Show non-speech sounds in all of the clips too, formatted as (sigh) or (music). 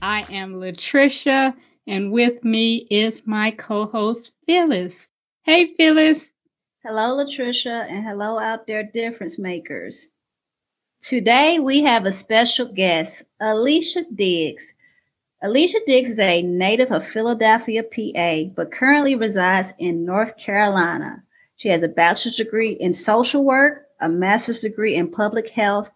I am Latricia, and with me is my co host, Phyllis. Hey, Phyllis. Hello, Latricia, and hello out there, difference makers. Today we have a special guest, Alicia Diggs. Alicia Diggs is a native of Philadelphia, PA, but currently resides in North Carolina. She has a bachelor's degree in social work, a master's degree in public health,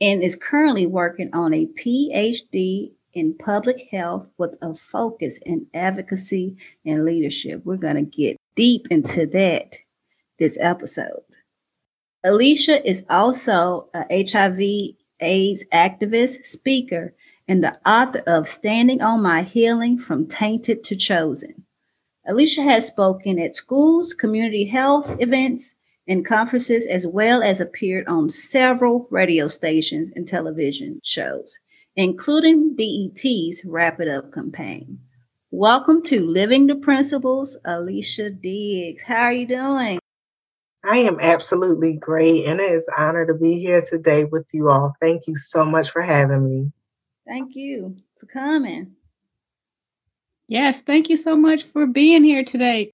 and is currently working on a PhD in public health with a focus in advocacy and leadership. We're going to get deep into that this episode. Alicia is also a HIV AIDS activist, speaker, and the author of Standing on My Healing from Tainted to Chosen. Alicia has spoken at schools, community health events, and conferences, as well as appeared on several radio stations and television shows, including BET's Wrap It Up campaign. Welcome to Living the Principles, Alicia Diggs. How are you doing? I am absolutely great, and it is an honor to be here today with you all. Thank you so much for having me. Thank you for coming. Yes, thank you so much for being here today.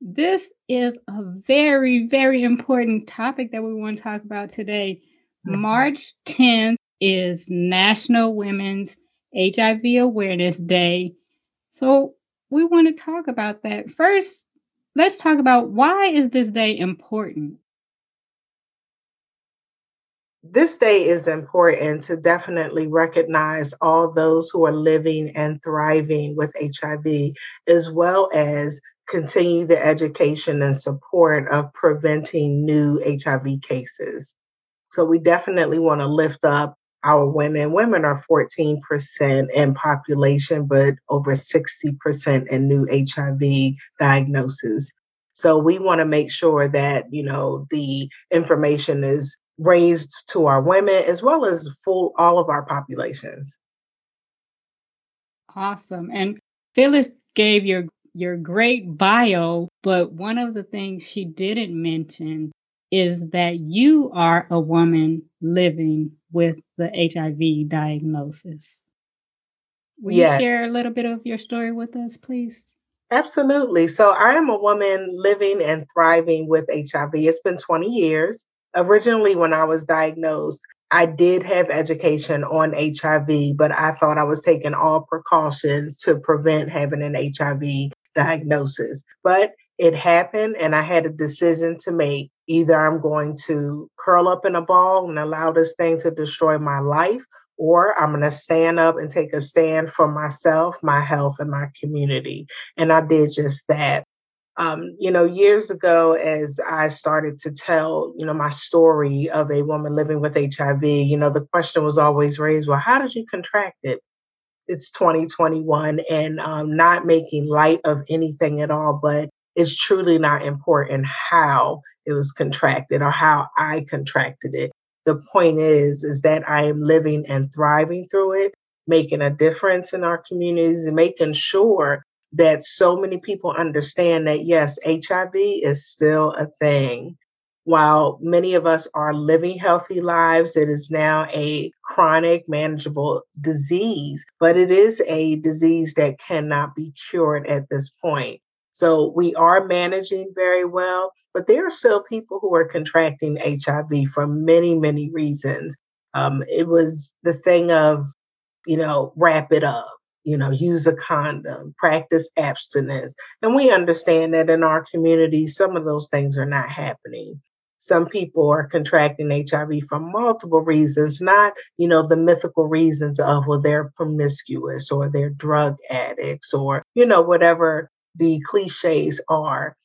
This is a very, very important topic that we want to talk about today. Mm-hmm. March 10th is National Women's HIV Awareness Day. So we want to talk about that. First, let's talk about why is this day important? This day is important to definitely recognize all those who are living and thriving with HIV, as well as continue the education and support of preventing new HIV cases. So we definitely want to lift up our women. Women are 14% in population, but over 60% in new HIV diagnosis. So we want to make sure that, you know, the information is raised to our women as well as full all of our populations. Awesome. And Phyllis gave your your great bio, but one of the things she didn't mention is that you are a woman living with the HIV diagnosis. Will yes. you share a little bit of your story with us, please? Absolutely. So, I am a woman living and thriving with HIV. It's been 20 years. Originally, when I was diagnosed, I did have education on HIV, but I thought I was taking all precautions to prevent having an HIV diagnosis. But it happened, and I had a decision to make. Either I'm going to curl up in a ball and allow this thing to destroy my life, or I'm going to stand up and take a stand for myself, my health, and my community. And I did just that. Um, you know, years ago, as I started to tell, you know, my story of a woman living with HIV, you know, the question was always raised, well, how did you contract it? it's 2021 and um, not making light of anything at all, but it's truly not important how it was contracted or how I contracted it. The point is, is that I am living and thriving through it, making a difference in our communities and making sure that so many people understand that yes, HIV is still a thing while many of us are living healthy lives, it is now a chronic, manageable disease, but it is a disease that cannot be cured at this point. So we are managing very well, but there are still people who are contracting HIV for many, many reasons. Um, it was the thing of, you know, wrap it up, you know, use a condom, practice abstinence. And we understand that in our community, some of those things are not happening some people are contracting HIV for multiple reasons, not, you know, the mythical reasons of, well, they're promiscuous or they're drug addicts or, you know, whatever the cliches are.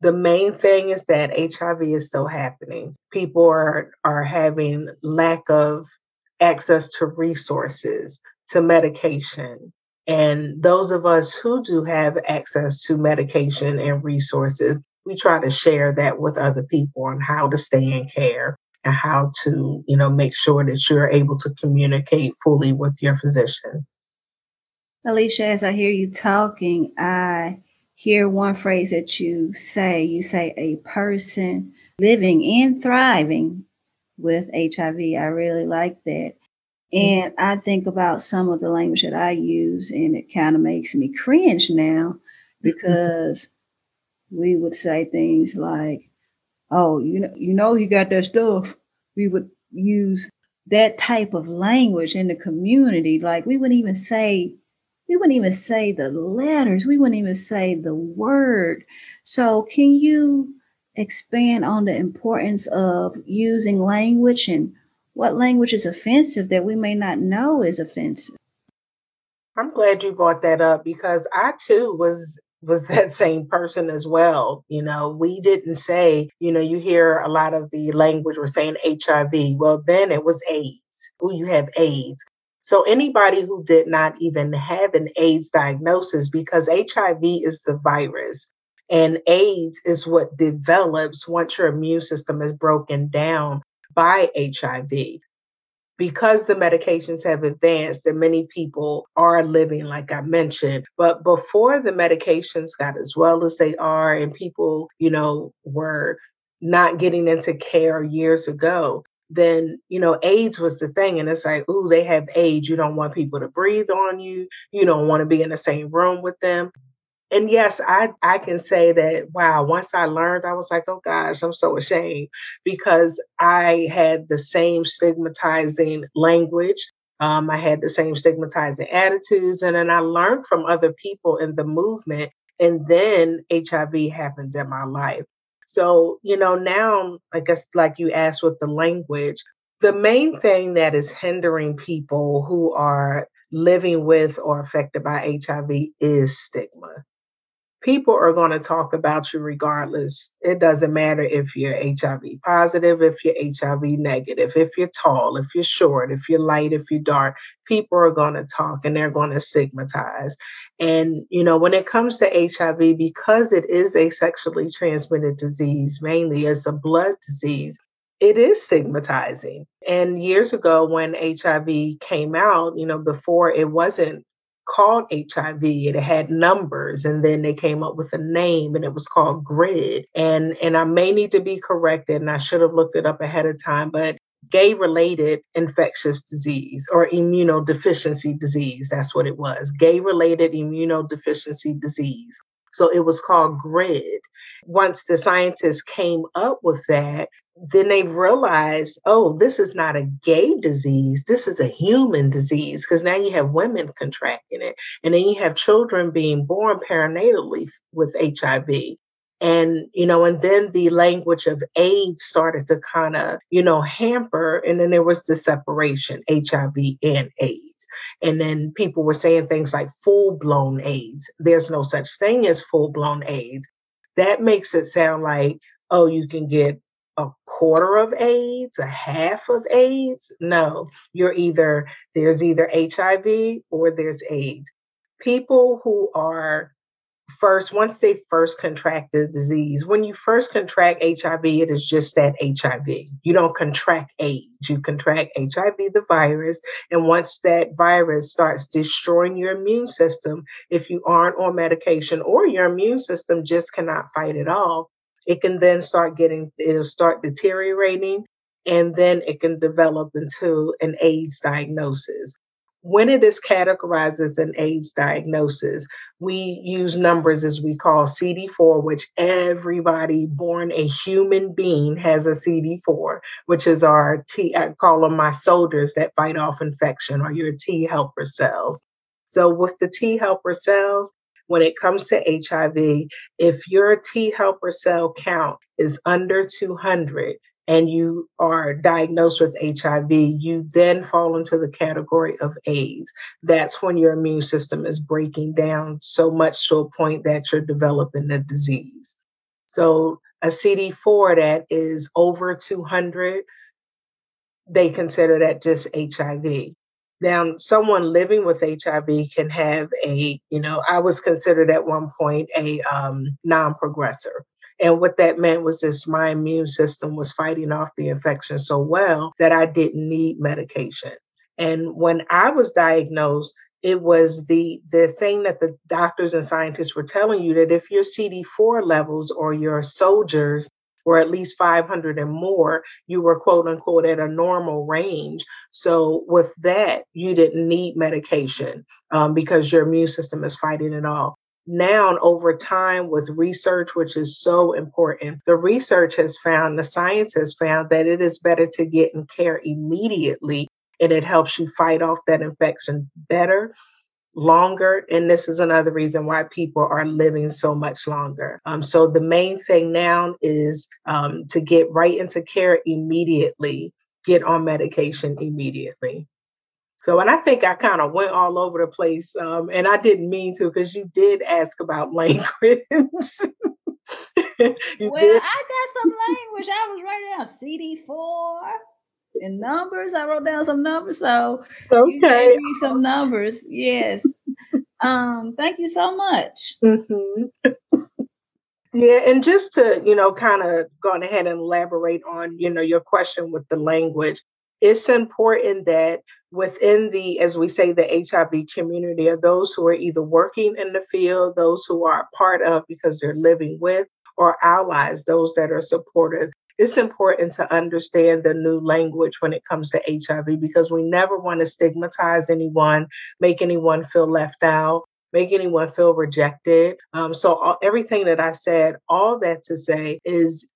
The main thing is that HIV is still happening. People are, are having lack of access to resources, to medication. And those of us who do have access to medication and resources, we try to share that with other people on how to stay in care and how to, you know, make sure that you're able to communicate fully with your physician. Alicia, as I hear you talking, I hear one phrase that you say. You say a person living and thriving with HIV. I really like that. Mm-hmm. And I think about some of the language that I use, and it kind of makes me cringe now mm-hmm. because we would say things like, "Oh, you know, you know, you got that stuff." We would use that type of language in the community. Like we wouldn't even say, we wouldn't even say the letters. We wouldn't even say the word. So, can you expand on the importance of using language and what language is offensive that we may not know is offensive? I'm glad you brought that up because I too was was (laughs) that same person as well. You know, we didn't say, you know, you hear a lot of the language we're saying HIV. Well, then it was AIDS. Oh, you have AIDS. So anybody who did not even have an AIDS diagnosis, because HIV is the virus and AIDS is what develops once your immune system is broken down by HIV because the medications have advanced and many people are living like i mentioned but before the medications got as well as they are and people you know were not getting into care years ago then you know aids was the thing and it's like oh they have aids you don't want people to breathe on you you don't want to be in the same room with them and yes, I I can say that wow, once I learned, I was like, oh gosh, I'm so ashamed because I had the same stigmatizing language. Um, I had the same stigmatizing attitudes, and then I learned from other people in the movement, and then HIV happened in my life. So, you know, now I guess like you asked with the language, the main thing that is hindering people who are living with or affected by HIV is stigma people are going to talk about you regardless. It doesn't matter if you're HIV positive, if you're HIV negative, if you're tall, if you're short, if you're light, if you're dark. People are going to talk and they're going to stigmatize. And, you know, when it comes to HIV, because it is a sexually transmitted disease, mainly as a blood disease, it is stigmatizing. And years ago, when HIV came out, you know, before it wasn't called HIV. It had numbers, and then they came up with a name, and it was called GRID. And and I may need to be corrected, and I should have looked it up ahead of time, but gay related infectious disease or immunodeficiency disease. That's what it was. Gay related immunodeficiency disease. So it was called GRID. Once the scientists came up with that, then they realized, oh, this is not a gay disease. This is a human disease because now you have women contracting it. And then you have children being born perinatally with HIV. And, you know, and then the language of AIDS started to kind of, you know, hamper. And then there was the separation, HIV and AIDS. And then people were saying things like full blown AIDS. There's no such thing as full blown AIDS. That makes it sound like, oh, you can get a quarter of AIDS, a half of AIDS. No, you're either, there's either HIV or there's AIDS. People who are first, once they first contract the disease, when you first contract HIV, it is just that HIV. You don't contract AIDS, you contract HIV, the virus. And once that virus starts destroying your immune system, if you aren't on medication or your immune system just cannot fight it off, it can then start getting, it'll start deteriorating, and then it can develop into an AIDS diagnosis. When it is categorized as an AIDS diagnosis, we use numbers as we call CD4, which everybody born a human being has a CD4, which is our T, I call them my soldiers that fight off infection or your T helper cells. So with the T helper cells, when it comes to HIV, if your T helper cell count is under 200 and you are diagnosed with HIV, you then fall into the category of AIDS. That's when your immune system is breaking down so much to a point that you're developing the disease. So, a CD4 that is over 200, they consider that just HIV. Now, someone living with HIV can have a, you know, I was considered at one point a um, non progressor. And what that meant was this my immune system was fighting off the infection so well that I didn't need medication. And when I was diagnosed, it was the the thing that the doctors and scientists were telling you that if your CD4 levels or your soldiers were at least 500 and more, you were quote unquote at a normal range. So with that, you didn't need medication um, because your immune system is fighting it all. Now, over time, with research, which is so important, the research has found, the science has found that it is better to get in care immediately and it helps you fight off that infection better longer. And this is another reason why people are living so much longer. Um, so the main thing now is um, to get right into care immediately, get on medication immediately. So, and I think I kind of went all over the place, um, and I didn't mean to because you did ask about (laughs) language. you well, did. I got some language. I was writing down CD4 in numbers. I wrote down some numbers. So okay, you some numbers. Yes. um, thank you so much. Mm-hmm. yeah, and just to you know, kind of going ahead and elaborate on you know your question with the language. It's important that within the, as we say, the HIV community, are those who are either working in the field, those who are part of because they're living with, or allies, those that are supportive it's important to understand the new language when it comes to HIV because we never want to stigmatize anyone, make anyone feel left out, make anyone feel rejected. Um, so, all, everything that I said, all that to say is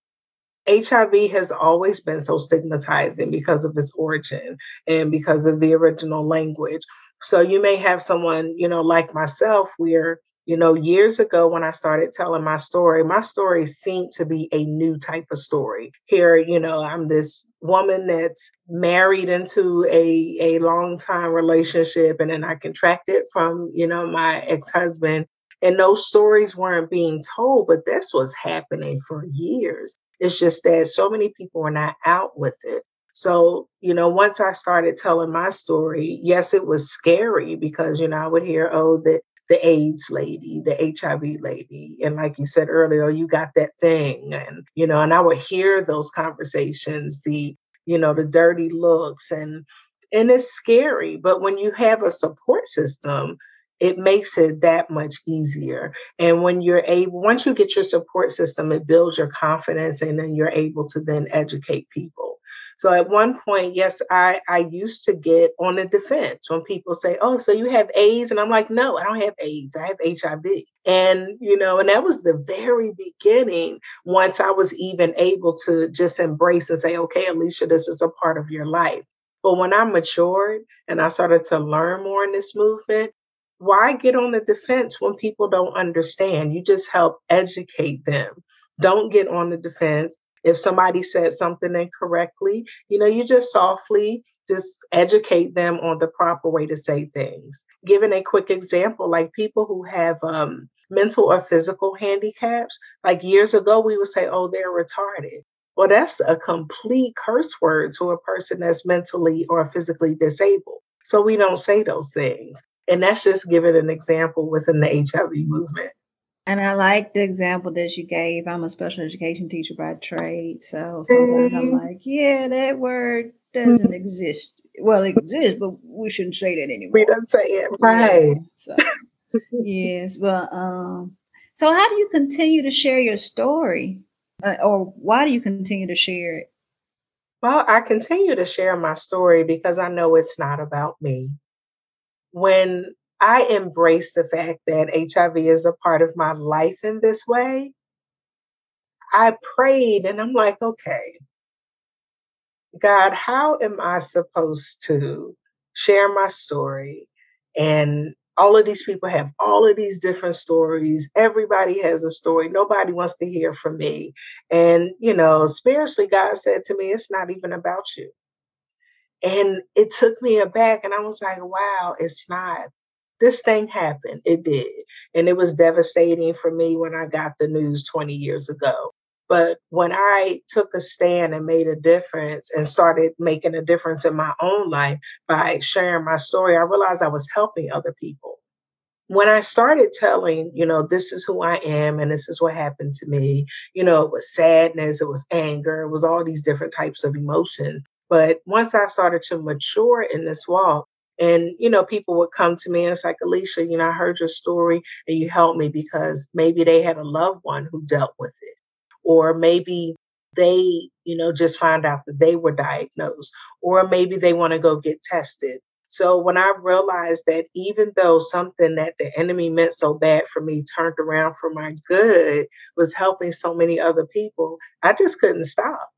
HIV has always been so stigmatizing because of its origin and because of the original language. So you may have someone, you know, like myself, where you know, years ago when I started telling my story, my story seemed to be a new type of story. Here, you know, I'm this woman that's married into a a long time relationship and then I contracted from, you know, my ex-husband and those stories weren't being told, but this was happening for years. It's just that so many people were not out with it. So, you know, once I started telling my story, yes, it was scary because, you know, I would hear, oh, that the AIDS lady, the HIV lady. And like you said earlier, oh, you got that thing. And, you know, and I would hear those conversations, the, you know, the dirty looks and and it's scary. But when you have a support system, it makes it that much easier. And when you're able, once you get your support system, it builds your confidence and then you're able to then educate people. So at one point, yes, I, I used to get on the defense when people say, Oh, so you have AIDS? And I'm like, No, I don't have AIDS. I have HIV. And, you know, and that was the very beginning once I was even able to just embrace and say, Okay, Alicia, this is a part of your life. But when I matured and I started to learn more in this movement, why get on the defense when people don't understand? You just help educate them. Don't get on the defense. If somebody said something incorrectly, you know, you just softly just educate them on the proper way to say things. Giving a quick example, like people who have um, mental or physical handicaps, like years ago, we would say, oh, they're retarded. Well, that's a complete curse word to a person that's mentally or physically disabled. So we don't say those things. And that's just giving an example within the HIV movement. And I like the example that you gave. I'm a special education teacher by trade. So sometimes I'm mm-hmm. like, yeah, that word doesn't mm-hmm. exist. Well, it exists, but we shouldn't say that anymore. We don't say it. Right. Yeah, so, yes. But um, so how do you continue to share your story? Uh, or why do you continue to share it? Well, I continue to share my story because I know it's not about me. When I embrace the fact that HIV is a part of my life in this way. I prayed and I'm like, okay, God, how am I supposed to share my story? And all of these people have all of these different stories. Everybody has a story. Nobody wants to hear from me. And, you know, spiritually, God said to me, it's not even about you. And it took me aback, and I was like, wow, it's not this thing happened. It did. And it was devastating for me when I got the news 20 years ago. But when I took a stand and made a difference and started making a difference in my own life by sharing my story, I realized I was helping other people. When I started telling, you know, this is who I am and this is what happened to me, you know, it was sadness, it was anger, it was all these different types of emotions. But once I started to mature in this walk, and, you know, people would come to me and it's like, Alicia, you know, I heard your story and you helped me because maybe they had a loved one who dealt with it. Or maybe they, you know, just found out that they were diagnosed. Or maybe they want to go get tested. So when I realized that even though something that the enemy meant so bad for me turned around for my good was helping so many other people, I just couldn't stop.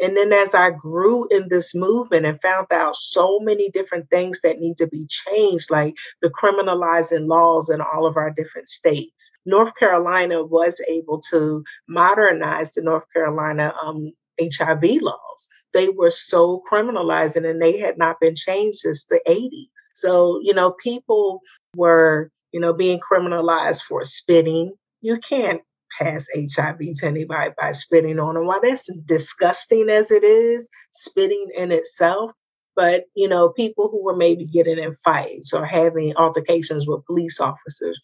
And then as I grew in this movement and found out so many different things that need to be changed, like the criminalizing laws in all of our different states, North Carolina was able to modernize the North Carolina um, HIV laws. They were so criminalizing and they had not been changed since the 80s. So, you know, people were, you know, being criminalized for spitting. You can't pass HIV to anybody by spitting on them. While that's disgusting as it is, spitting in itself, but you know, people who were maybe getting in fights or having altercations with police officers,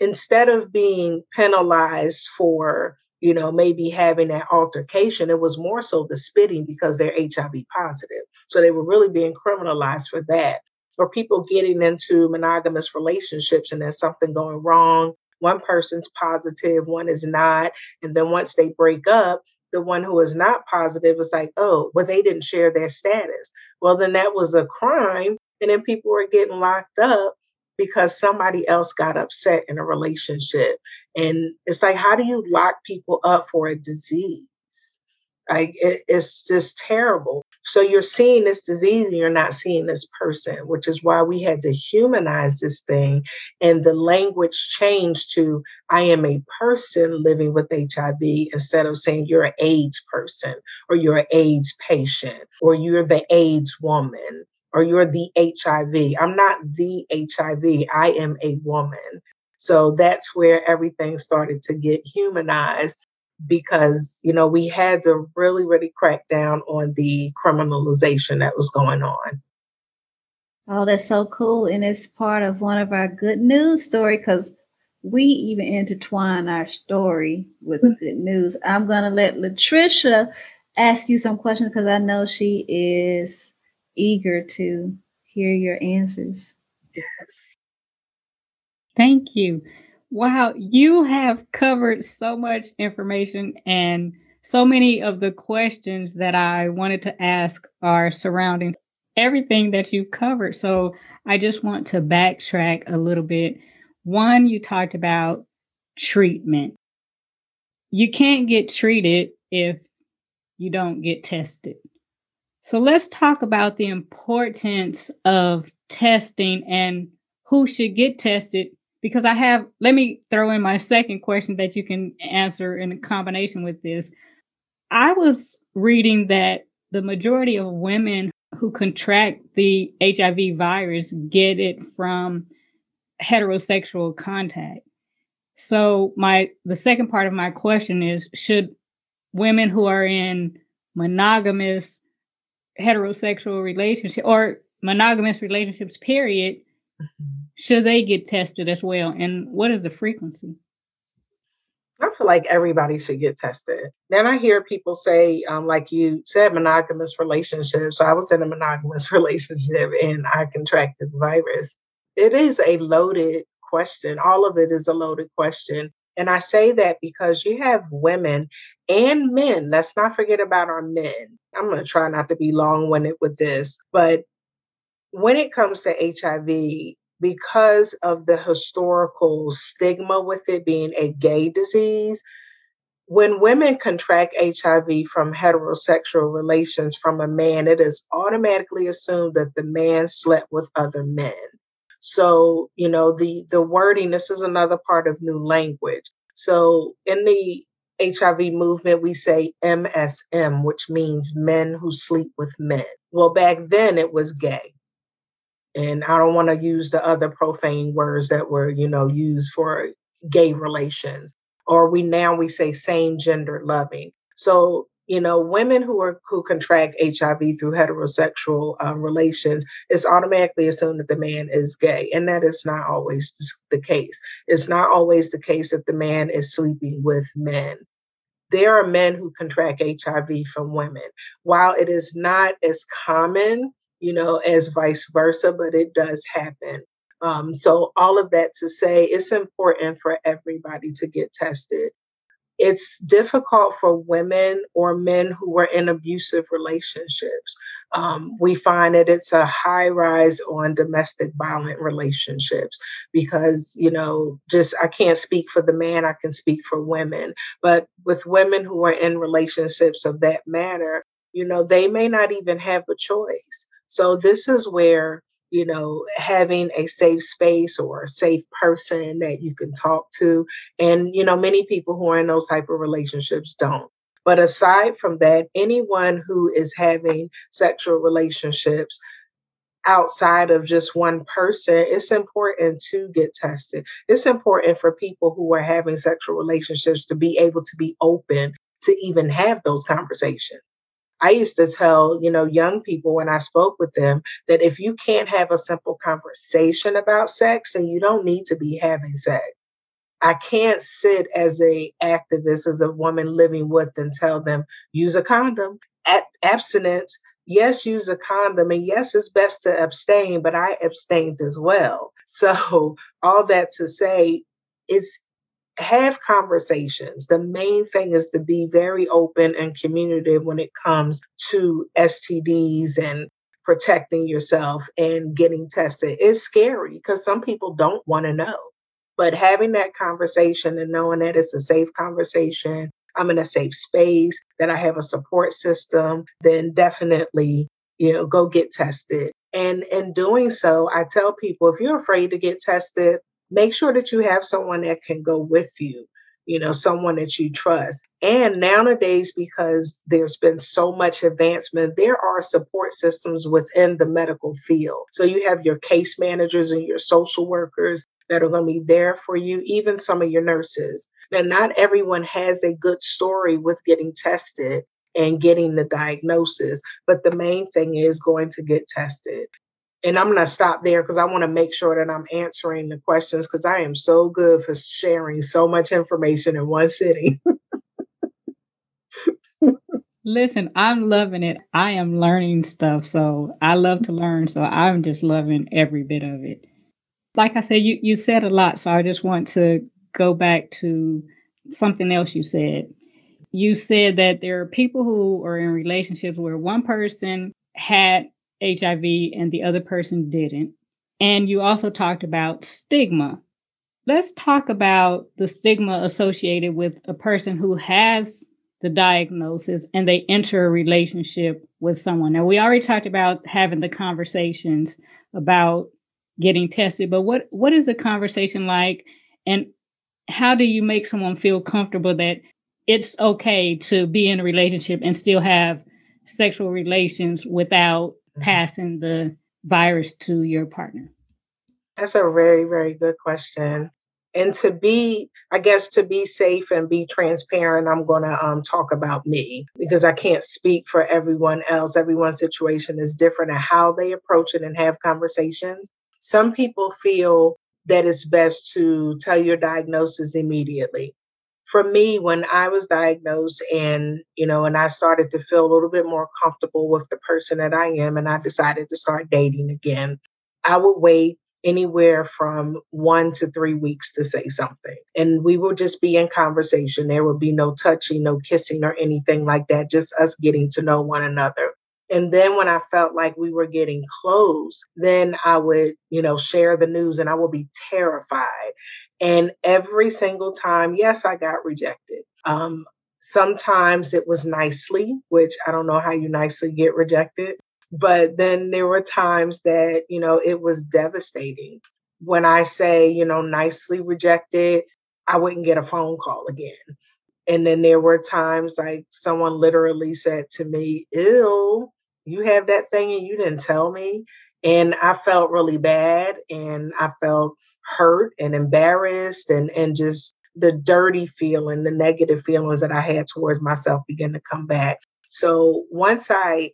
instead of being penalized for, you know, maybe having that altercation, it was more so the spitting because they're HIV positive. So they were really being criminalized for that. Or people getting into monogamous relationships and there's something going wrong one person's positive, one is not. And then once they break up, the one who is not positive is like, oh, well, they didn't share their status. Well, then that was a crime. And then people were getting locked up because somebody else got upset in a relationship. And it's like, how do you lock people up for a disease? Like it, it's just terrible. So you're seeing this disease and you're not seeing this person, which is why we had to humanize this thing. And the language changed to I am a person living with HIV instead of saying you're an AIDS person or you're an AIDS patient or you're the AIDS woman or you're the HIV. I'm not the HIV. I am a woman. So that's where everything started to get humanized because you know we had to really really crack down on the criminalization that was going on. Oh that's so cool. And it's part of one of our good news story because we even intertwine our story with mm-hmm. good news. I'm going to let latricia ask you some questions because i know she is eager to hear your answers. Yes. Thank you Wow, you have covered so much information and so many of the questions that I wanted to ask are surrounding everything that you've covered. So I just want to backtrack a little bit. One, you talked about treatment. You can't get treated if you don't get tested. So let's talk about the importance of testing and who should get tested because I have, let me throw in my second question that you can answer in combination with this. I was reading that the majority of women who contract the HIV virus get it from heterosexual contact. So my the second part of my question is should women who are in monogamous heterosexual relationship or monogamous relationships period mm-hmm should they get tested as well? And what is the frequency? I feel like everybody should get tested. Then I hear people say, um, like you said, monogamous relationships. So I was in a monogamous (laughs) relationship and I contracted the virus. It is a loaded question. All of it is a loaded question. And I say that because you have women and men. Let's not forget about our men. I'm going to try not to be long winded with this, but when it comes to HIV, because of the historical stigma with it being a gay disease, when women contract HIV from heterosexual relations from a man, it is automatically assumed that the man slept with other men. So, you know, the the wording, this is another part of new language. So in the HIV movement, we say MSM, which means men who sleep with men. Well, back then it was gay and I don't want to use the other profane words that were, you know, used for gay relations. or we now we say same gender loving. So you know, women who are who contract HIV through heterosexual um, relations, it's automatically assumed that the man is gay, and that is not always the case. It's not always the case that the man is sleeping with men. There are men who contract HIV from women. While it is not as common, you know, as vice versa, but it does happen. Um, so all of that to say, it's important for everybody to get tested it's difficult for women or men who are in abusive relationships. Um, we find that it's a high rise on domestic violent relationships because, you know, just I can't speak for the man, I can speak for women. But with women who are in relationships of that matter, you know, they may not even have a choice. So this is where you know, having a safe space or a safe person that you can talk to. And, you know, many people who are in those type of relationships don't. But aside from that, anyone who is having sexual relationships outside of just one person, it's important to get tested. It's important for people who are having sexual relationships to be able to be open to even have those conversations. I used to tell, you know, young people when I spoke with them that if you can't have a simple conversation about sex, then you don't need to be having sex. I can't sit as a activist, as a woman living with and tell them, use a condom. Abstinence, yes, use a condom. And yes, it's best to abstain, but I abstained as well. (laughs) So all that to say, it's have conversations. The main thing is to be very open and communicative when it comes to STDs and protecting yourself and getting tested. It's scary because some people don't want to know. But having that conversation and knowing that it's a safe conversation, I'm in a safe space, that I have a support system, then definitely, you know, go get tested. And in doing so, I tell people if you're afraid to get tested, make sure that you have someone that can go with you, you know, someone that you trust. And nowadays, because there's been so much advancement, there are support systems within the medical field. So you have your case managers and your social workers that are going to be there for you, even some of your nurses. Now, not everyone has a good story with getting tested and getting the diagnosis, but the main thing is going to get tested and I'm going to stop there because I want to make sure that I'm answering the questions because I am so good for sharing so much information in one sitting. (laughs) Listen, I'm loving it. I am learning stuff. So I love to learn. So I'm just loving every bit of it. Like I said, you, you said a lot. So I just want to go back to something else you said. You said that there are people who are in relationships where one person had HIV and the other person didn't. And you also talked about stigma. Let's talk about the stigma associated with a person who has the diagnosis and they enter a relationship with someone. Now, we already talked about having the conversations about getting tested, but what, what is the conversation like? And how do you make someone feel comfortable that it's okay to be in a relationship and still have sexual relations without. Passing the virus to your partner? That's a very, very good question. And to be, I guess, to be safe and be transparent, I'm going to um, talk about me because I can't speak for everyone else. Everyone's situation is different and how they approach it and have conversations. Some people feel that it's best to tell your diagnosis immediately for me, when I was diagnosed and, you know, and I started to feel a little bit more comfortable with the person that I am, and I decided to start dating again, I would wait anywhere from one to three weeks to say something. And we would just be in conversation. There would be no touching, no kissing, or anything like that, just us getting to know one another. And then when I felt like we were getting close, then I would, you know, share the news and I would be terrified. And every single time, yes, I got rejected. Um, sometimes it was nicely, which I don't know how you nicely get rejected. But then there were times that, you know, it was devastating. When I say, you know, nicely rejected, I wouldn't get a phone call again. And then there were times like someone literally said to me, Ew, you have that thing and you didn't tell me. And I felt really bad and I felt hurt and embarrassed and, and just the dirty feeling, the negative feelings that I had towards myself begin to come back. So once I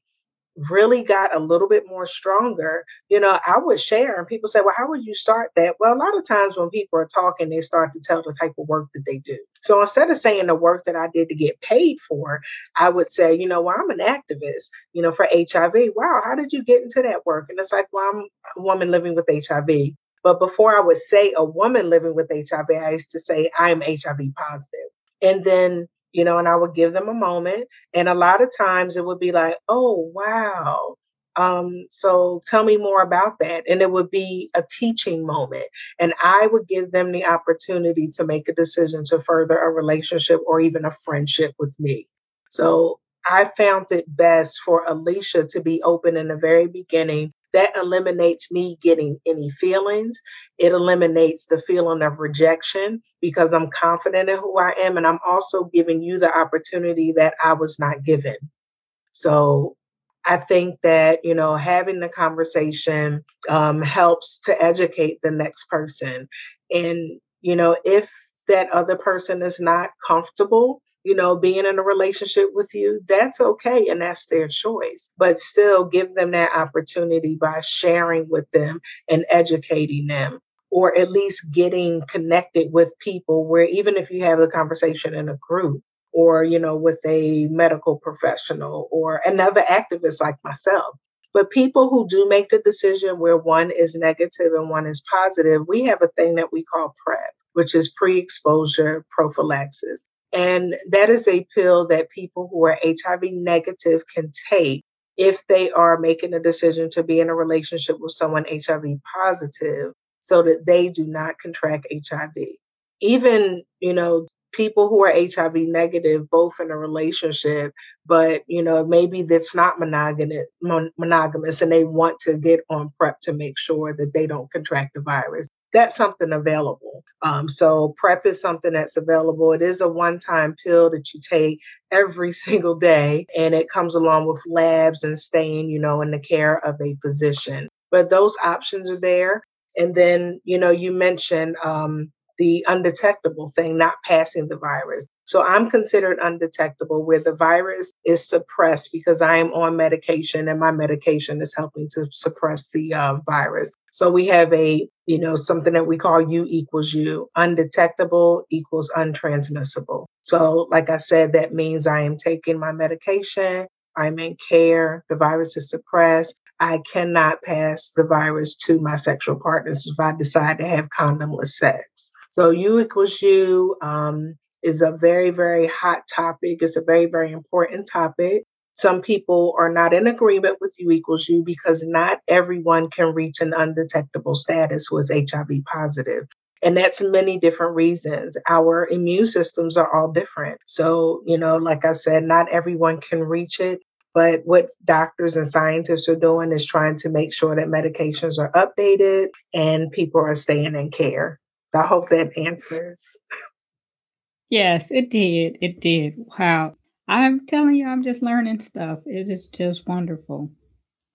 really got a little bit more stronger, you know, I would share and people say, well, how would you start that? Well, a lot of times when people are talking, they start to tell the type of work that they do. So instead of saying the work that I did to get paid for, I would say, you know, well, I'm an activist, you know, for HIV. Wow, how did you get into that work? And it's like, well, I'm a woman living with HIV. But before I would say a woman living with HIV, I used to say I'm HIV positive. And then you know, and I would give them a moment. And a lot of times it would be like, oh, wow. Um, so tell me more about that. And it would be a teaching moment. And I would give them the opportunity to make a decision to further a relationship or even a friendship with me. So I found it best for Alicia to be open in the very beginning that eliminates me getting any feelings. It eliminates the feeling of rejection because I'm confident in who I am. And I'm also giving you the opportunity that I was not given. So I think that, you know, having the conversation um, helps to educate the next person. And, you know, if that other person is not comfortable you know, being in a relationship with you, that's okay and that's their choice. But still give them that opportunity by sharing with them and educating them or at least getting connected with people where even if you have the conversation in a group or you know with a medical professional or another activist like myself but people who do make the decision where one is negative and one is positive we have a thing that we call PrEP which is pre-exposure prophylaxis and that is a pill that people who are HIV negative can take if they are making a decision to be in a relationship with someone HIV positive so that they do not contract HIV. Even, you know, people who are HIV negative, both in a relationship, but you know, maybe that's not monogamous, and they want to get on PrEP to make sure that they don't contract the virus that's something available. Um, so PrEP is something that's available. It is a one-time pill that you take every (laughs) single day, and it comes along with labs and staying, you know, in the care of a physician. But those options are there. And then, you know, you mentioned um, the undetectable thing, not passing the virus. So I'm considered undetectable where the virus is suppressed because I am on medication and my medication is helping to suppress the uh, virus. So we have a, you know, something that we call U equals U, undetectable equals untransmissible. So like I said, that means I am taking my medication. I'm in care. The virus is suppressed. I cannot pass the virus to my sexual partners if I decide to have condomless sex. So U equals U um, is a very, very hot topic. It's a very, very important topic. Some people are not in agreement with U equals U because not everyone can reach an undetectable status who is HIV positive. And that's many different reasons. Our immune systems are all different. So, you know, like I said, not everyone can reach it. But what doctors and scientists are doing is trying to make sure that medications are updated and people are staying in care. I hope that answers. Yes, it did. It did. Wow. I'm telling you, I'm just learning stuff. It is just wonderful.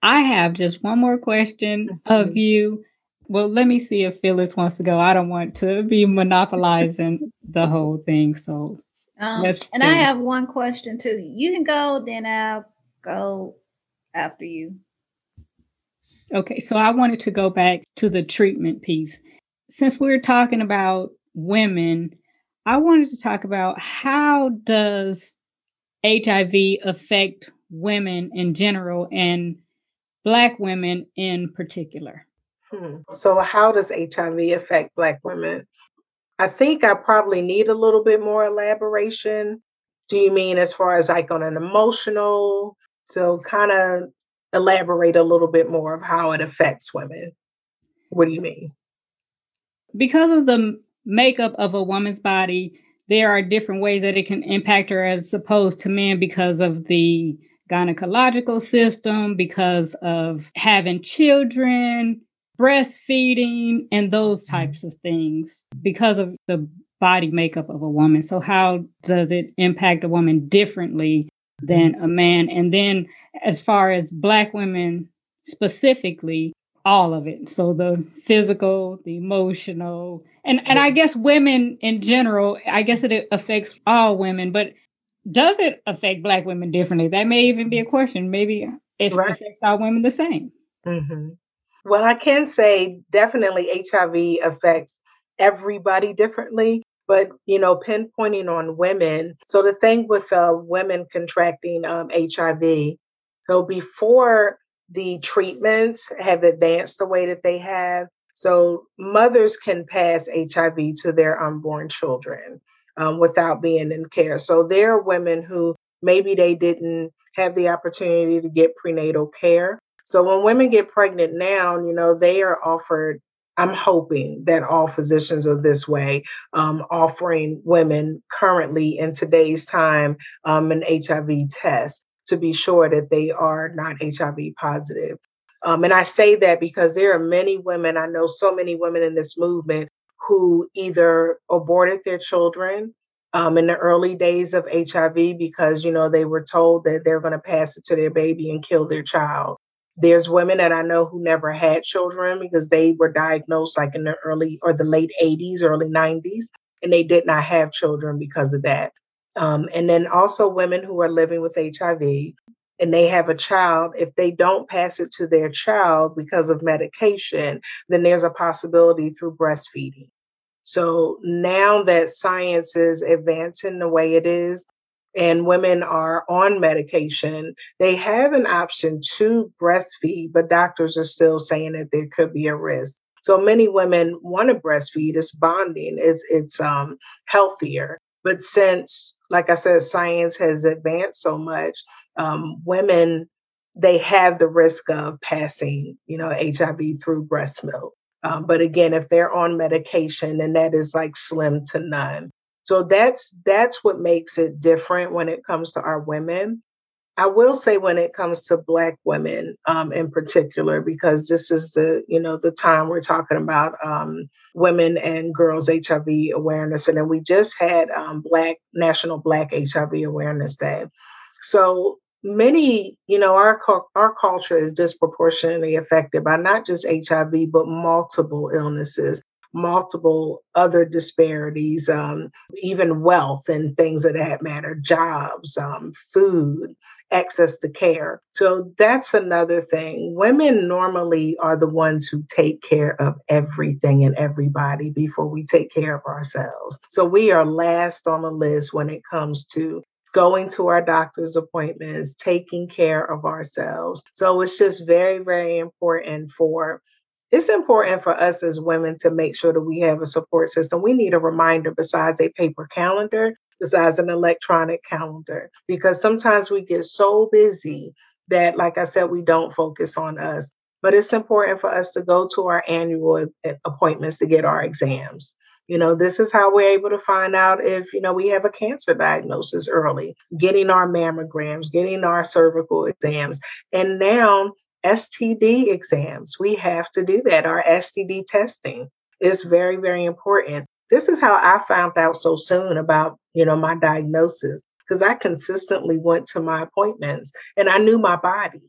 I have just one more question mm-hmm. of you. Well, let me see if Phyllis wants to go. I don't want to be monopolizing the whole thing. So, um, and I have one question too. You can go, then I'll go after you. Okay, so I wanted to go back to the treatment piece since we're talking about women, I wanted to talk about how does HIV affect women in general and Black women in particular? Hmm. So, how does HIV affect Black women? I think I probably need a little bit more elaboration. Do you mean as far as like on an emotional? So, kind of elaborate a little bit more of how it affects women. What do you mean? Because of the makeup of a woman's body, there are different ways that it can impact her as opposed to men because of the gynecological system, because of having children, breastfeeding, and those mm-hmm. types of things because of the body makeup of a woman. So, how does it impact a woman differently than a man? And then, as far as Black women specifically, all of it. So the physical, the emotional, and and I guess women in general, I guess it affects all women, but does it affect black women differently? That may even be a question. Maybe it right. affects all women the same. Mm-hmm. Well, I can say definitely HIV affects everybody differently, but you know, pinpointing on women. So the thing with uh, women contracting um, HIV, so before the treatments have advanced the way that they have, so mothers can pass HIV to their unborn children um, without being in care. So there are women who maybe they didn't have the opportunity to get prenatal care. So when women get pregnant now, you know, they are offered I'm hoping that all physicians are this way, um, offering women currently in today's time um, an HIV test to be sure that they are not HIV positive. Um, and I say that because there are many women, I know so many women in this movement who either aborted their children um, in the early days of HIV because, you know, they were told that they're going to pass it to their baby and kill their child. There's women that I know who never had children because they were diagnosed like in the early or the late 80s, early 90s, and they did not have children because of that. Um, and then also women who are living with HIV and they have a child, if they don't pass it to their child because of medication, then there's a possibility through breastfeeding. So now that science is advancing the way it is, and women are on medication, they have an option to breastfeed, but doctors are still saying that there could be a risk. So many women want to breastfeed. It's bonding. It's it's um, healthier. But since, like I said, science has advanced so much, um, women they have the risk of passing, you know, HIV through breast milk. Um, but again, if they're on medication, and that is like slim to none. So that's that's what makes it different when it comes to our women. I will say when it comes to Black women um, in particular, because this is the you know the time we're talking about um, women and girls HIV awareness, and then we just had um, Black National Black HIV Awareness Day. So many, you know, our our culture is disproportionately affected by not just HIV but multiple illnesses multiple other disparities, um, even wealth and things of that matter, jobs, um, food, access to care. So that's another thing. Women normally are the ones who take care of everything and everybody before we take care of ourselves. So we are last on the list when it comes to going to our doctor's appointments, taking care of ourselves. So it's just very, very important for it's important for us as women to make sure that we have a support system. We need a reminder besides a paper calendar, besides an electronic calendar, because sometimes we get so busy that, like I said, we don't focus on us. But it's important for us to go to our annual appointments to get our exams. You know, this is how we're able to find out if, you know, we have a cancer diagnosis early, getting our mammograms, getting our cervical exams. And now STD exams. We have to do that. Our STD testing is very, very important. This is how I found out so soon about, you know, my diagnosis because I consistently went to my appointments and I knew my body.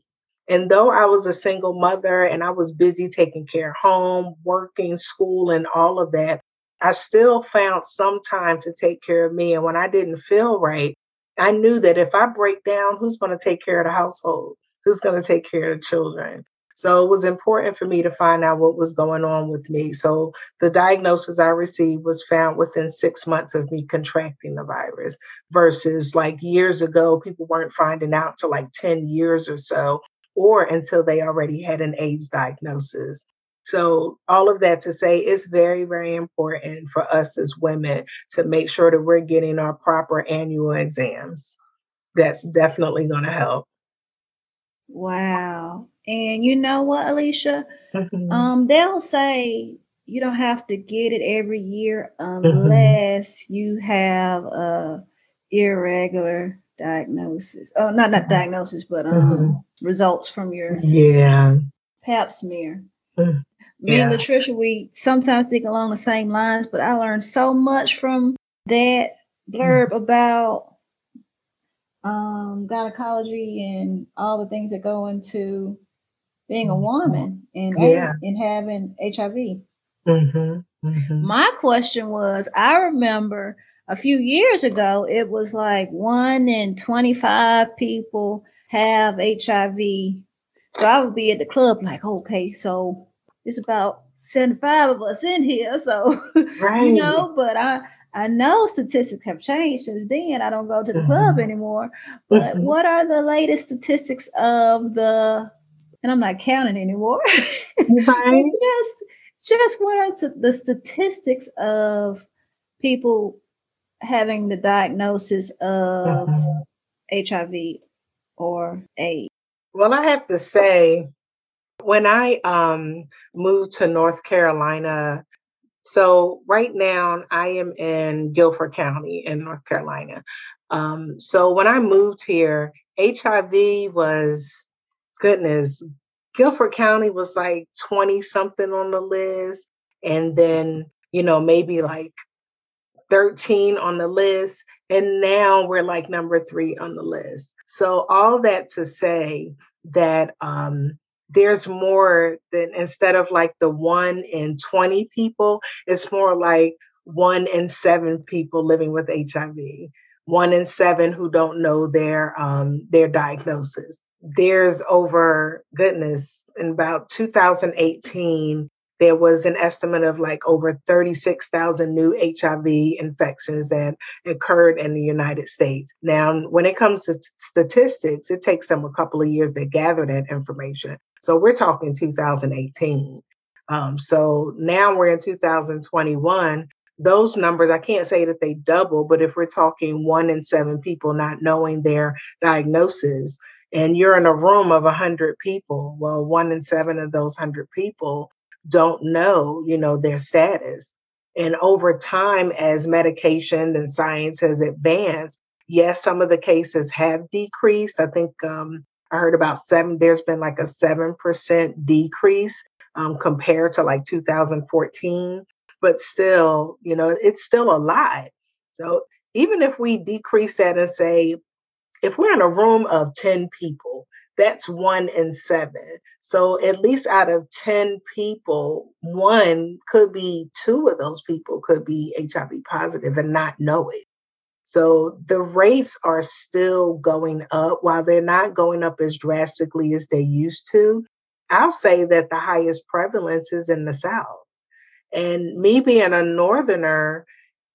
And though I was a single mother and I was busy taking care of home, working, school, and all of that, I still found some time to take care of me. And when I didn't feel right, I knew that if I break down, who's going to take care of the household? who's going to take care of the children. So it was important for me to find out what was going on with me. So the diagnosis I received was found within six months of me contracting the virus, versus like years ago, people weren't finding out till like 10 years or so, or until they already had an AIDS diagnosis. So, all of that to say, it's very, very important for us as women to make sure that we're getting our proper annual exams. That's definitely going to help. Wow. And you know what, Alicia? Mm-hmm. Um, they'll say you don't have to get it every year mm-hmm. unless mm-hmm. you have a irregular diagnosis. Oh, not not mm-hmm. diagnosis, but um mm-hmm. results from your yeah pap smear. Mm. Me yeah. and Latricia, we sometimes think along the same lines, but I learned so much from that blurb mm. about um, gynecology and all the things that go into being a woman and yeah. and having HIV. Mm-hmm. Mm-hmm. My question was I remember a few years ago, it was like one in 25 people have HIV. So I would be at the club like, okay, so it's about 75 of us in here. So, (laughs) right. you know, but I, I know statistics have changed since then. I don't go to the mm-hmm. club anymore. But mm-hmm. what are the latest statistics of the, and I'm not counting anymore. (laughs) Right. just, just what are the statistics of people having the diagnosis of. HIV or AIDS? Well, I have to say, when I um, moved to North Carolina, so right now I am in Guilford County in North Carolina. Um, so when I moved here, HIV was, goodness, Guilford County was like 20 something on the list. And then, you know, maybe like 13 on the list. And now we're like number three on the list. So, all that to say that um, there's more than instead of like the one in 20 people, it's more like one in seven people living with HIV, one in seven who don't know their um, their diagnosis. There's over goodness in about 2018 there was an estimate of like over 36,000 new HIV infections that occurred in the United States. Now, when it comes to statistics, it takes them a couple of years to gather that information. So we're talking 2018. Um, so now we're in 2021. Those numbers, I can't say that they double, but if we're talking one in seven people not knowing their diagnosis, and you're in a room of 100 people, well, one in seven of those 100 people don't know, you know, their status. And over time, as medication and science has advanced, yes, some of the cases have decreased. I think um, I heard about seven, there's been like a 7% decrease um, compared to like 2014. But still, you know, it's still a lot. So even if we decrease that and say, if we're in a room of 10 people, that's one in seven. So at least out of 10 people, one could be two of those people could be HIV positive and not know it. So the rates are still going up while they're not going up as drastically as they used to. I'll say that the highest prevalence is in the South. And me being a Northerner,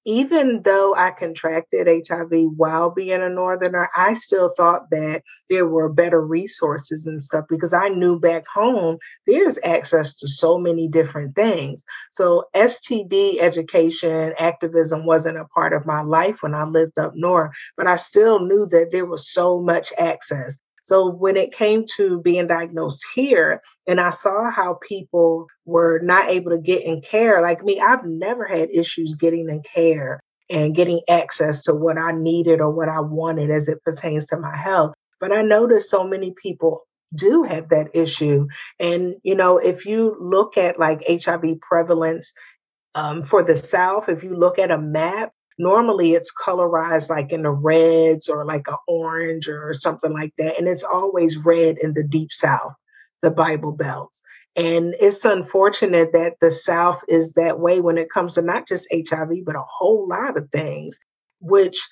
even though I contracted HIV while being a Northerner, I still thought that there were better resources and stuff because I knew back home there's access to so many different things. So, STD education, activism wasn't a part of my life when I lived up north, but I still knew that there was so much access. So when it came to being diagnosed here, and I saw how people were not able to get in care, like me, I've never had issues getting in care and getting access to what I needed or what I wanted as it pertains to my health. But I noticed so many people do have that issue. And, you know, if you look at like HIV prevalence um, for the South, if you look at a map, normally it's colorized like in the reds or like a orange or something like that and it's always red in the deep south the bible belts. And it's unfortunate that the south is that way when it comes to not just hiv but a whole lot of things which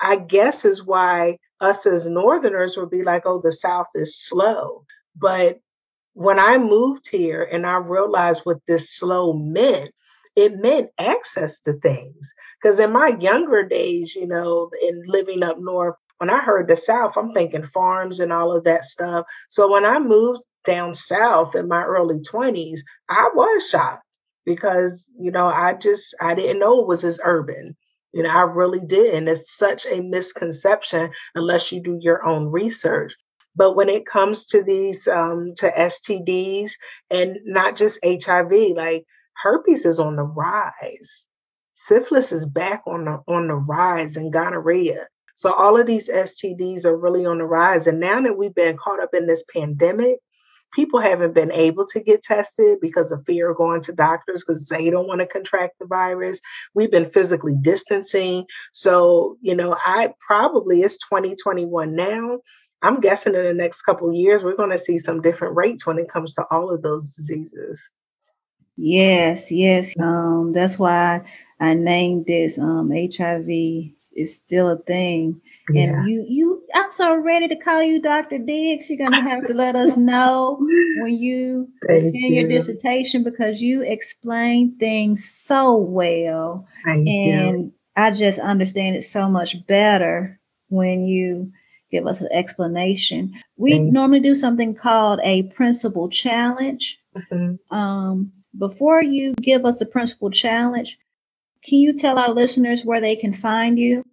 i guess is why us as northerners would be like oh the south is slow. But when i moved here and i realized what this slow meant it meant access to things. Because in my younger days, you know, in living up north, when I heard the South, I'm thinking farms and all of that stuff. So when I moved down south in my early 20s, I was shocked because, you know, I just I didn't know it was as urban. You know, I really didn't. It's such a misconception unless you do your own research. But when it comes to these um, to STDs and not just HIV, like herpes is on the rise. Syphilis is back on the on the rise and gonorrhea. So all of these STDs are really on the rise. And now that we've been caught up in this pandemic, people haven't been able to get tested because of fear of going to doctors because they don't want to contract the virus. We've been physically distancing. So, you know, I probably it's 2021 now. I'm guessing in the next couple years, we're going to see some different rates when it comes to all of those diseases. Yes, yes. Um, that's why I named this um, HIV is still a thing. Yeah. And you, you, I'm so ready to call you Dr. Diggs. You're gonna have to let us know when you defend you. your dissertation because you explain things so well, Thank and you. I just understand it so much better when you give us an explanation. We Thank normally do something called a principle challenge. Mm-hmm. Um, before you give us the principle challenge, can you tell our listeners where they can find you?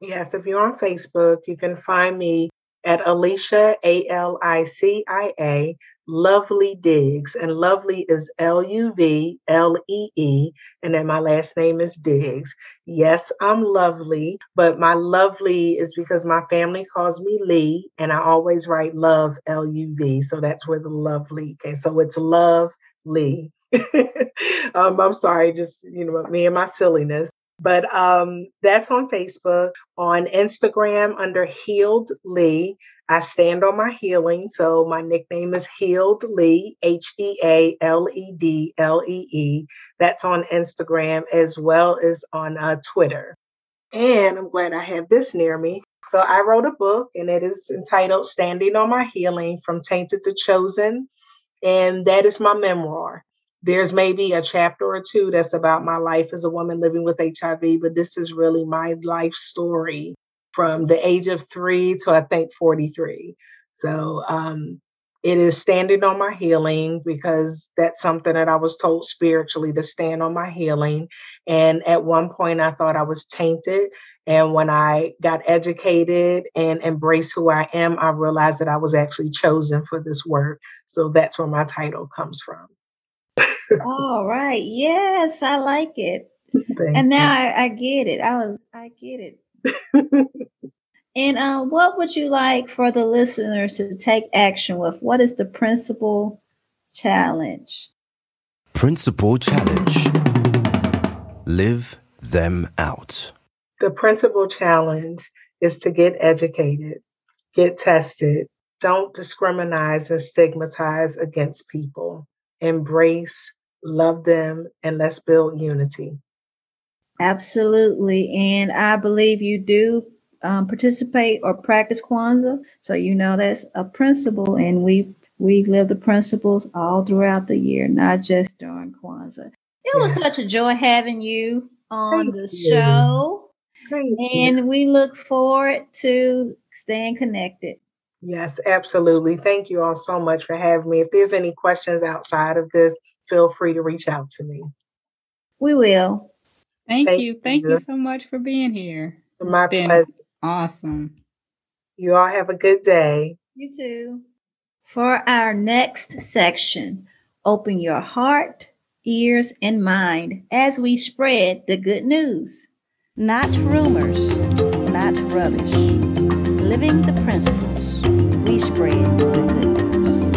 Yes, if you're on Facebook, you can find me at Alicia, A L I C I A, Luv-Lee Diggs. And Lovely is L U V L E E. And then my last name is Diggs. Yes, I'm lovely, but my lovely is because my family calls me Lee, and I always write love, L U V. So that's where the lovely came. So it's love Lee. (laughs) um, I'm sorry, just you know, me and my silliness. But um, that's on Facebook. On Instagram under Healed Lee. I stand on my healing. So my nickname is Healed Lee, H E A L E D L E E. That's on Instagram as well as on uh, Twitter. And I'm glad I have this near me. So I wrote a book and it is entitled Standing on My Healing From Tainted to Chosen. And that is my memoir there's maybe a chapter or two that's about my life as a woman living with HIV, but this is really my life story from the age of three to I think 43. So um, it is standing on my healing because that's something that I was told spiritually to stand on my healing. And at one point, I thought I was tainted. And when I got educated and embraced who I am, I realized that I was actually chosen for this work. So that's where my title comes from. All right. Yes, I like it. (laughs) Thank and now I, I, get it. I was I get it. and uh, what would you like for the listeners to take action with? What is the principle challenge? Principle challenge. Live them out. The principle challenge is to get educated, get tested, don't discriminate and stigmatize against people, embrace love them, and let's build unity. Absolutely. And I believe you do um, participate or practice Kwanzaa. So you know that's a principle, and we we live the principles all throughout the year, not just during Kwanzaa. It yeah. was such a joy having you on Thank the you. show. Thank and you. we look forward to staying connected. Yes, absolutely. Thank you all so much for having me. If there's any questions outside of this, feel free to reach out to me. We will. Thank, Thank you. Thank you. you so much for being here. My pleasure. Awesome. You all have a good day. You too. For our next section, open your heart, ears, and mind as we spread the good news. Not rumors, not rubbish. Living the principles, we spread the good news.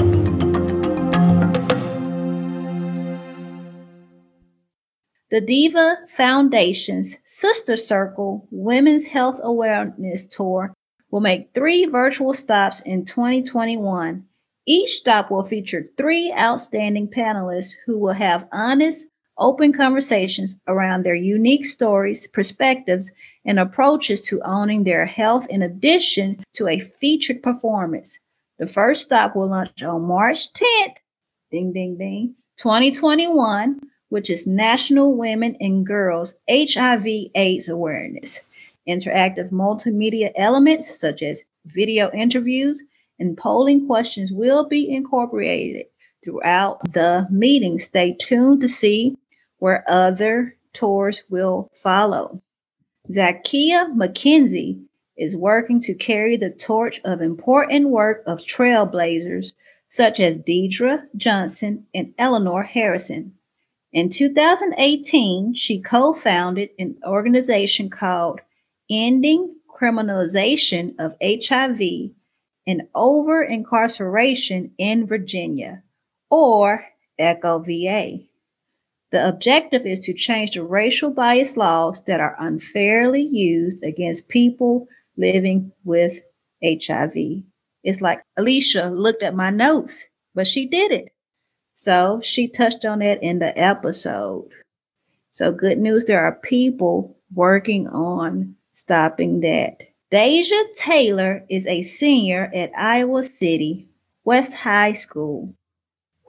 The Diva Foundation's Sister Circle Women's Health Awareness Tour will make three virtual stops in 2021. Each stop will feature three outstanding panelists who will have honest, open conversations around their unique stories, perspectives, and approaches to owning their health in addition to a featured performance. The first stop will launch on March 10th, ding, ding, ding, 2021 which is National Women and Girls HIV AIDS Awareness. Interactive multimedia elements such as video interviews and polling questions will be incorporated throughout the meeting. Stay tuned to see where other tours will follow. Zakia McKenzie is working to carry the torch of important work of trailblazers such as Deidre Johnson and Eleanor Harrison. In 2018, she co founded an organization called Ending Criminalization of HIV and Over Incarceration in Virginia, or ECHO VA. The objective is to change the racial bias laws that are unfairly used against people living with HIV. It's like Alicia looked at my notes, but she did it. So she touched on it in the episode. So good news, there are people working on stopping that. Dasia Taylor is a senior at Iowa City West High School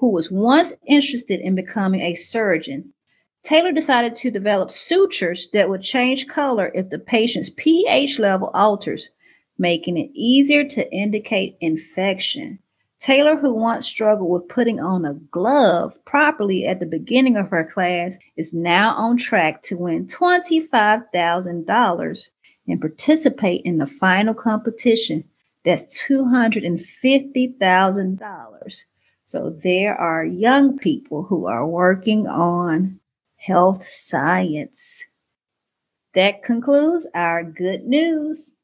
who was once interested in becoming a surgeon. Taylor decided to develop sutures that would change color if the patient's pH level alters, making it easier to indicate infection. Taylor, who once struggled with putting on a glove properly at the beginning of her class, is now on track to win $25,000 and participate in the final competition. That's $250,000. So there are young people who are working on health science. That concludes our good news.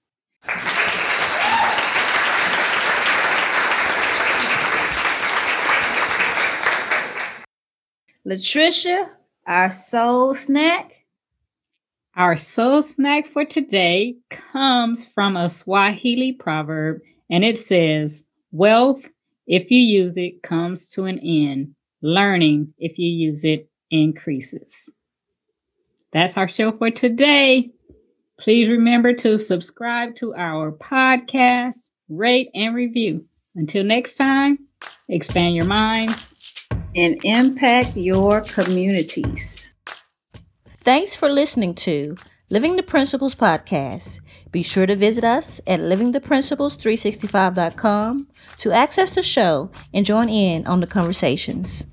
Latricia, our soul snack. Our soul snack for today comes from a Swahili proverb, and it says, Wealth, if you use it, comes to an end. Learning, if you use it, increases. That's our show for today. Please remember to subscribe to our podcast, rate, and review. Until next time, expand your minds and impact your communities. Thanks for listening to Living the Principles podcast. Be sure to visit us at livingtheprinciples365.com to access the show and join in on the conversations.